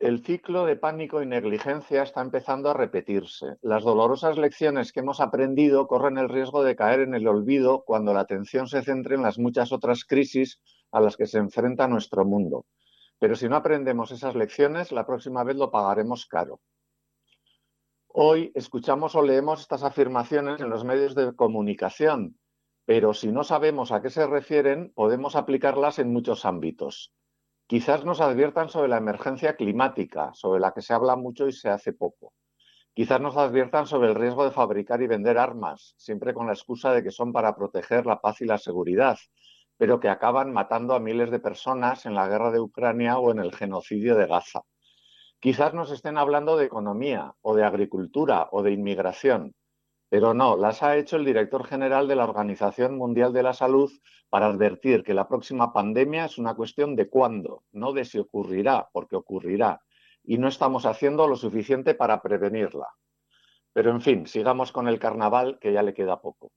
El ciclo de pánico y negligencia está empezando a repetirse. Las dolorosas lecciones que hemos aprendido corren el riesgo de caer en el olvido cuando la atención se centre en las muchas otras crisis a las que se enfrenta nuestro mundo. Pero si no aprendemos esas lecciones, la próxima vez lo pagaremos caro. Hoy escuchamos o leemos estas afirmaciones en los medios de comunicación, pero si no sabemos a qué se refieren, podemos aplicarlas en muchos ámbitos. Quizás nos adviertan sobre la emergencia climática, sobre la que se habla mucho y se hace poco. Quizás nos adviertan sobre el riesgo de fabricar y vender armas, siempre con la excusa de que son para proteger la paz y la seguridad, pero que acaban matando a miles de personas en la guerra de Ucrania o en el genocidio de Gaza. Quizás nos estén hablando de economía o de agricultura o de inmigración, pero no, las ha hecho el director general de la Organización Mundial de la Salud para advertir que la próxima pandemia es una cuestión de cuándo, no de si ocurrirá, porque ocurrirá, y no estamos haciendo lo suficiente para prevenirla. Pero en fin, sigamos con el carnaval, que ya le queda poco.